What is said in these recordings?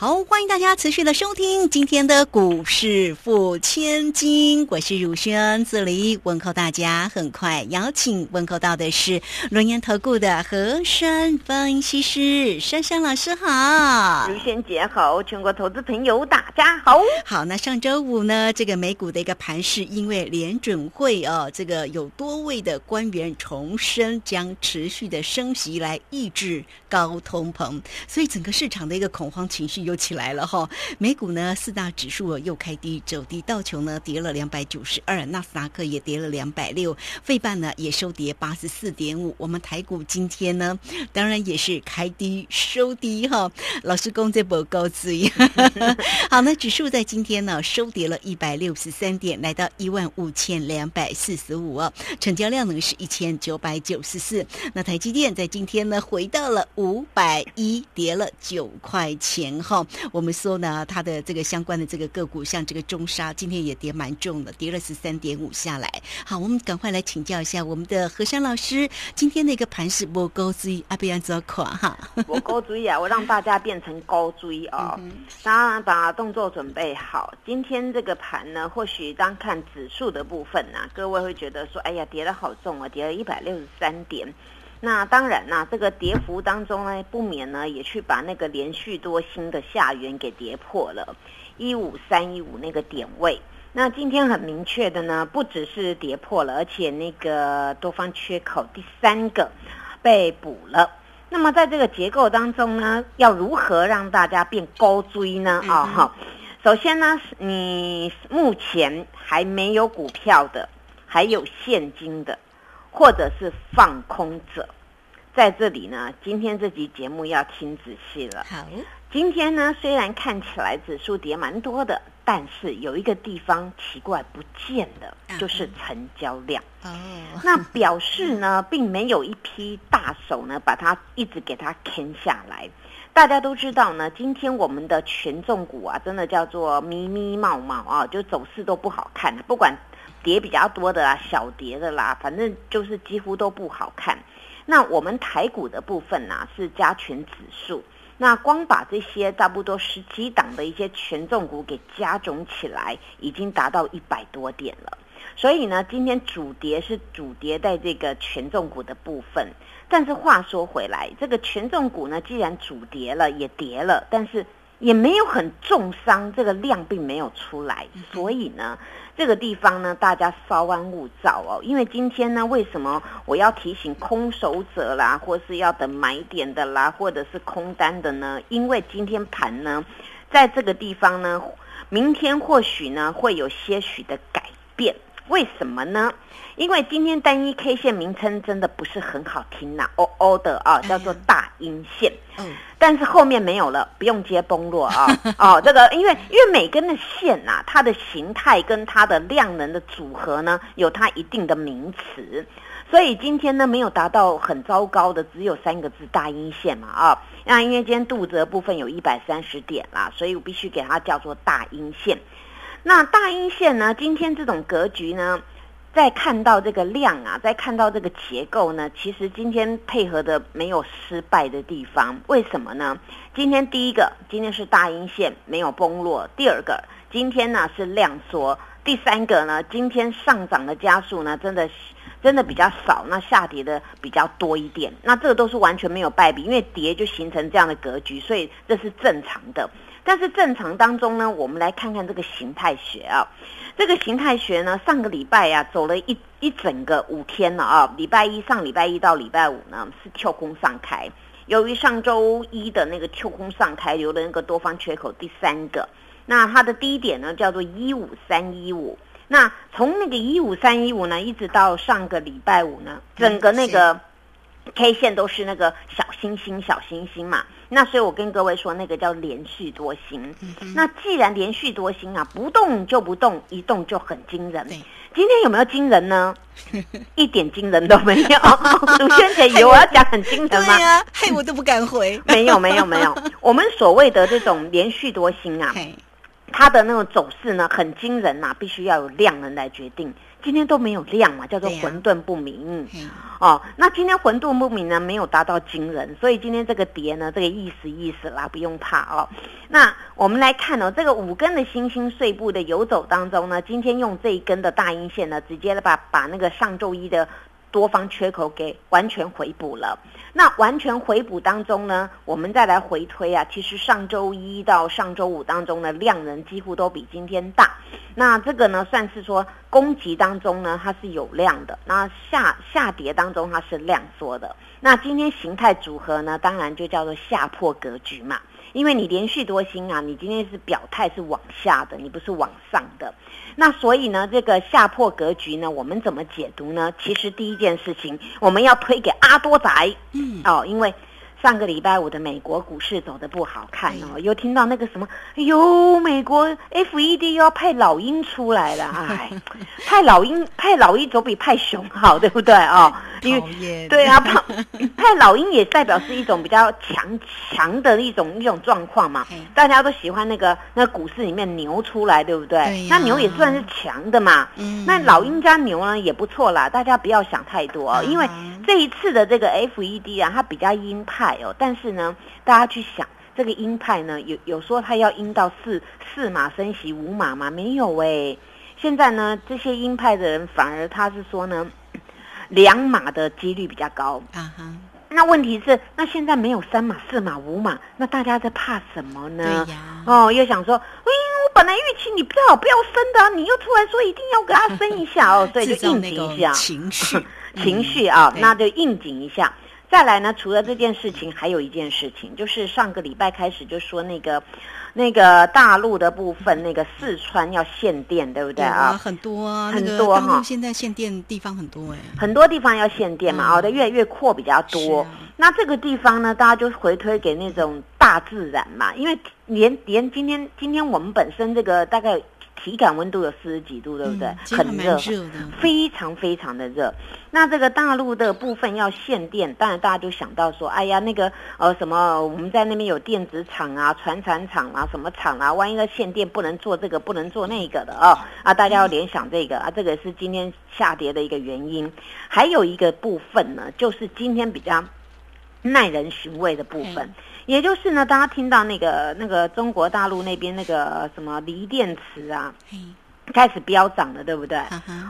好，欢迎大家持续的收听今天的股市付千金，我是汝轩，这里问候大家。很快邀请问候到的是轮岩投顾的何山分析师珊珊老师，好，汝轩姐好，全国投资朋友大家好。好，那上周五呢，这个美股的一个盘势，因为联准会哦，这个有多位的官员重申将持续的升息来抑制高通膨，所以整个市场的一个恐慌情绪。又起来了哈，美股呢四大指数又开低走低，道琼呢跌了两百九十二，纳斯达克也跌了两百六，费半呢也收跌八十四点五。我们台股今天呢，当然也是开低收低哈。老师公这波高追，好，那指数在今天呢收跌了一百六十三点，来到一万五千两百四十五成交量呢是一千九百九十四。那台积电在今天呢回到了五百一，跌了九块钱哈。我们说呢，它的这个相关的这个个股，像这个中沙，今天也跌蛮重的，跌了十三点五下来。好，我们赶快来请教一下我们的何山老师，今天的一个盘是波高追，阿比安怎垮哈？波高追啊，我让大家变成高追啊，当然把动作准备好。今天这个盘呢，或许当看指数的部分呢，各位会觉得说，哎呀，跌得好重啊，跌了一百六十三点。那当然啦，这个跌幅当中呢，不免呢也去把那个连续多星的下缘给跌破了，一五三一五那个点位。那今天很明确的呢，不只是跌破了，而且那个多方缺口第三个被补了。那么在这个结构当中呢，要如何让大家变高追呢？啊哈，首先呢，你目前还没有股票的，还有现金的。或者是放空者，在这里呢，今天这集节目要听仔细了。好，今天呢，虽然看起来指数跌蛮多的，但是有一个地方奇怪不见的，就是成交量。哦，那表示呢，并没有一批大手呢，把它一直给它坑下来。大家都知道呢，今天我们的权重股啊，真的叫做咪咪冒冒啊，就走势都不好看，不管。跌比较多的啦，小跌的啦，反正就是几乎都不好看。那我们台股的部分呢，是加权指数，那光把这些差不多十几档的一些权重股给加总起来，已经达到一百多点了。所以呢，今天主跌是主跌在这个权重股的部分。但是话说回来，这个权重股呢，既然主跌了，也跌了，但是。也没有很重伤，这个量并没有出来，所以呢，这个地方呢，大家稍安勿躁哦。因为今天呢，为什么我要提醒空手者啦，或是要等买点的啦，或者是空单的呢？因为今天盘呢，在这个地方呢，明天或许呢会有些许的改变。为什么呢？因为今天单一 K 线名称真的不是很好听呐，哦哦的啊，叫做大阴线。嗯，但是后面没有了，不用接崩落啊。哦，这个因为因为每根的线呐，它的形态跟它的量能的组合呢，有它一定的名词，所以今天呢没有达到很糟糕的，只有三个字大阴线嘛啊。那因为今天肚子的部分有一百三十点啦，所以我必须给它叫做大阴线。那大阴线呢？今天这种格局呢，在看到这个量啊，在看到这个结构呢，其实今天配合的没有失败的地方。为什么呢？今天第一个，今天是大阴线没有崩落；第二个，今天呢是量缩；第三个呢，今天上涨的加速呢，真的真的比较少，那下跌的比较多一点。那这个都是完全没有败笔，因为跌就形成这样的格局，所以这是正常的。但是正常当中呢，我们来看看这个形态学啊，这个形态学呢，上个礼拜呀走了一一整个五天了啊，礼拜一上礼拜一到礼拜五呢是跳空上开，由于上周一的那个跳空上开留了那个多方缺口第三个，那它的低点呢叫做一五三一五，那从那个一五三一五呢一直到上个礼拜五呢，整个那个。K 线都是那个小星星、小星星嘛。那所以我跟各位说，那个叫连续多星。那既然连续多星啊，不动就不动，一动就很惊人。今天有没有惊人呢？一点惊人都没有。卢萱姐以为我要讲很惊人吗？对呀，嘿，我都不敢回。没有，没有，没有。我们所谓的这种连续多星啊，它的那种走势呢，很惊人呐，必须要有量能来决定。今天都没有量嘛，叫做混沌不明。哦，那今天混沌不明呢，没有达到惊人，所以今天这个跌呢，这个意思意思啦，不用怕哦。那我们来看哦，这个五根的星星碎步的游走当中呢，今天用这一根的大阴线呢，直接的把把那个上周一的。多方缺口给完全回补了，那完全回补当中呢，我们再来回推啊，其实上周一到上周五当中的量能几乎都比今天大，那这个呢算是说攻击当中呢它是有量的，那下下跌当中它是量缩的，那今天形态组合呢，当然就叫做下破格局嘛。因为你连续多星啊，你今天是表态是往下的，你不是往上的，那所以呢，这个下破格局呢，我们怎么解读呢？其实第一件事情，我们要推给阿多仔，嗯，哦，因为。上个礼拜五的美国股市走的不好看哦，又听到那个什么，哎呦，美国 FED 又要派老鹰出来了，哎，派老鹰派老鹰总比派熊好，对不对哦？因为对啊，派派 老鹰也代表是一种比较强强的一种一种状况嘛，大家都喜欢那个那股市里面牛出来，对不对？那牛也算是强的嘛，那老鹰加牛呢也不错啦，大家不要想太多，因为这一次的这个 FED 啊，它比较鹰派。哦，但是呢，大家去想这个鹰派呢，有有说他要鹰到四四马升息五马吗？没有哎，现在呢，这些鹰派的人反而他是说呢，两码的几率比较高啊哈。那问题是，那现在没有三码四码五码，那大家在怕什么呢？哦，又想说，哎，我本来预期你最好不要升的，你又突然说一定要给他升一下哦，所以就应景一下 情绪 情绪啊，那就应景一下。再来呢，除了这件事情，还有一件事情，就是上个礼拜开始就说那个，那个大陆的部分，那个四川要限电，对不对啊？很多啊，很多哈。现在限电地方很多哎，很多地方要限电嘛，哦，的越来越扩比较多。那这个地方呢，大家就回推给那种大自然嘛，因为连连今天今天我们本身这个大概。体感温度有四十几度，对不对？很热，非常非常的热。那这个大陆的部分要限电，当然大家就想到说，哎呀，那个呃什么，我们在那边有电子厂啊、船产厂啊、什么厂啊，万一要限电，不能做这个，不能做那个的哦。啊，大家要联想这个啊，这个是今天下跌的一个原因。还有一个部分呢，就是今天比较耐人寻味的部分。也就是呢，大家听到那个那个中国大陆那边那个什么锂电池啊，开始飙涨了，对不对？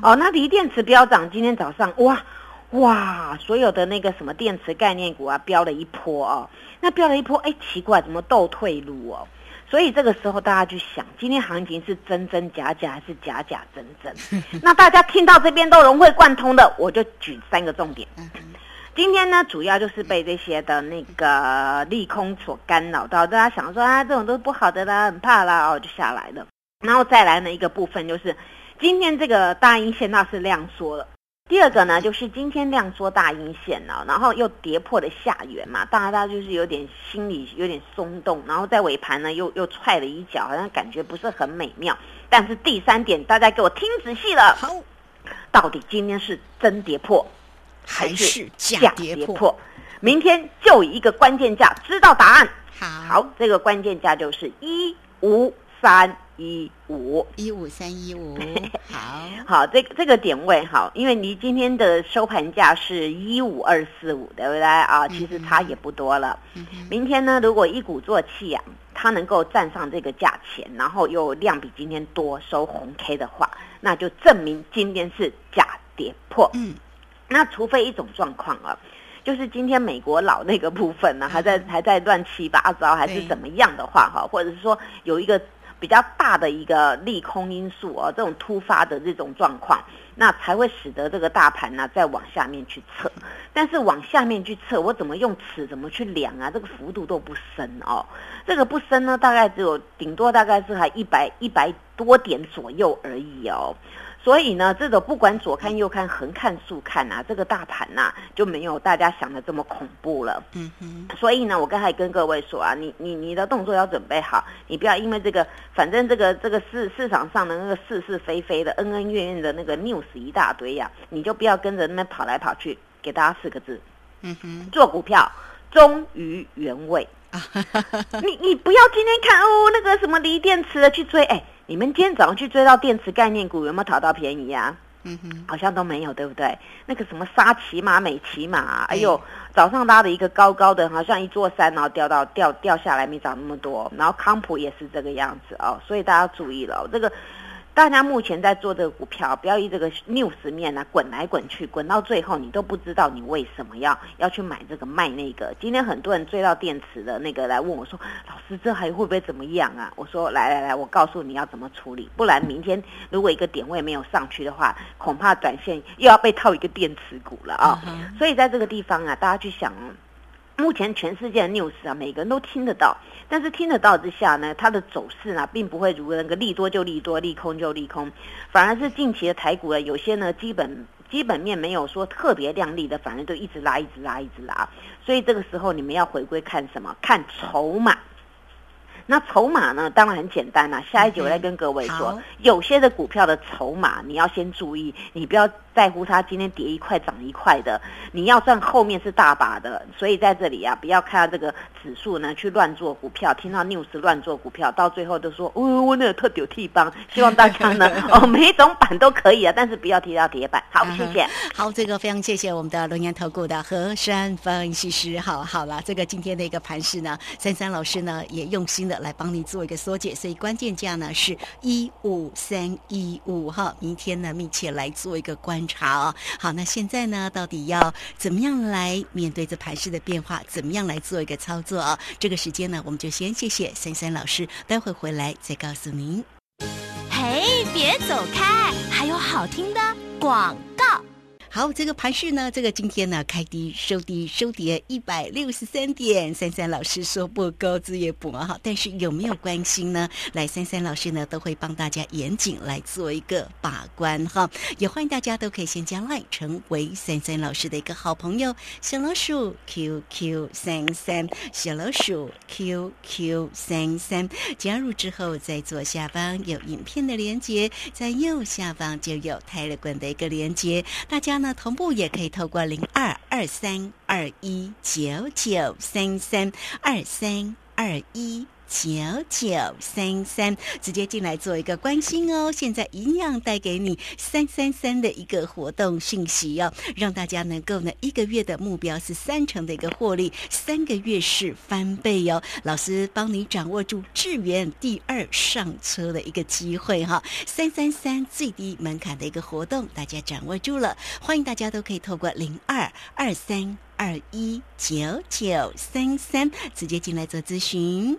哦，那锂电池飙涨，今天早上哇哇，所有的那个什么电池概念股啊，飙了一波哦。那飙了一波，哎，奇怪，怎么倒退路哦？所以这个时候大家去想，今天行情是真真假假还是假假真真？那大家听到这边都融会贯通的，我就举三个重点。今天呢，主要就是被这些的那个利空所干扰到，大家想说啊，这种都是不好的啦，很怕啦，哦，就下来了。然后再来呢，一个部分就是今天这个大阴线那是量缩了。第二个呢，就是今天量缩大阴线了，然后又跌破了下缘嘛，大家就是有点心里有点松动，然后在尾盘呢又又踹了一脚，好像感觉不是很美妙。但是第三点，大家给我听仔细了，好，到底今天是真跌破？还是假跌破，明天就以一个关键价知道答案。好，这个关键价就是一五三一五，一五三一五。好，好，这这个点位好，因为你今天的收盘价是一五二四五，对不对啊？其实差也不多了。明天呢，如果一鼓作气啊，它能够站上这个价钱，然后又量比今天多收红 K 的话，那就证明今天是假跌破。嗯。那除非一种状况啊，就是今天美国佬那个部分呢，还在还在乱七八糟，还是怎么样的话哈，或者是说有一个比较大的一个利空因素啊，这种突发的这种状况，那才会使得这个大盘呢再往下面去测。但是往下面去测，我怎么用尺怎么去量啊？这个幅度都不深哦，这个不深呢，大概只有顶多大概是还一百一百多点左右而已哦。所以呢，这个不管左看右看、横看竖看啊，这个大盘呐就没有大家想的这么恐怖了。嗯哼。所以呢，我刚才跟各位说啊，你你你的动作要准备好，你不要因为这个，反正这个这个市市场上的那个是是非非的、恩恩怨怨的那个 news 一大堆呀，你就不要跟着那边跑来跑去。给大家四个字。嗯哼。做股票忠于原味。你你不要今天看哦那个什么锂电池的去追，哎。你们今天早上去追到电池概念股，有没有讨到便宜呀？嗯哼，好像都没有，对不对？那个什么沙琪玛、美琪玛，哎呦，早上拉的一个高高的，好像一座山，然后掉到掉掉下来，没涨那么多。然后康普也是这个样子哦，所以大家注意了，这个。大家目前在做这个股票，不要以这个 news 面啊滚来滚去，滚到最后你都不知道你为什么要要去买这个卖那个。今天很多人追到电池的那个来问我说：“老师，这还会不会怎么样啊？”我说：“来来来，我告诉你要怎么处理，不然明天如果一个点位没有上去的话，恐怕短线又要被套一个电池股了啊。”所以在这个地方啊，大家去想。目前全世界的 news 啊，每个人都听得到，但是听得到之下呢，它的走势呢，并不会如那个利多就利多，利空就利空，反而是近期的台股呢，有些呢基本基本面没有说特别亮丽的，反而就一直拉，一直拉，一直拉，所以这个时候你们要回归看什么？看筹码。那筹码呢？当然很简单啦。下一集我再跟各位说，有些的股票的筹码你要先注意，你不要在乎它今天跌一块涨一块的，你要算后面是大把的。所以在这里啊，不要看到这个指数呢去乱做股票，听到 news 乱做股票，到最后都说哦，我那个特丢替帮。希望大家呢 哦，每一种板都可以啊，但是不要提到铁板。好，谢谢。好，这个非常谢谢我们的龙岩投顾的何山分析师。好，好了，这个今天的一个盘势呢，三三老师呢也用心的。来帮你做一个缩减，所以关键价呢是一五三一五哈。明天呢密切来做一个观察哦。好，那现在呢到底要怎么样来面对这盘势的变化？怎么样来做一个操作啊？这个时间呢我们就先谢谢三三老师，待会回来再告诉您。嘿，别走开，还有好听的广告。好，这个盘势呢，这个今天呢开低收低收跌一百六十三点。三三老师说不高字也不好，但是有没有关心呢？来，三三老师呢都会帮大家严谨来做一个把关哈。也欢迎大家都可以先加麦成为三三老师的一个好朋友，小老鼠 QQ 三三，小老鼠 QQ 三三，加入之后在左下方有影片的连接，在右下方就有泰勒管的一个连接，大家。那同步也可以透过零二二三二一九九三三二三二一。九九三三，直接进来做一个关心哦。现在一样带给你三三三的一个活动信息哦，让大家能够呢一个月的目标是三成的一个获利，三个月是翻倍哦。老师帮你掌握住智源第二上车的一个机会哈，三三三最低门槛的一个活动，大家掌握住了，欢迎大家都可以透过零二二三二一九九三三直接进来做咨询。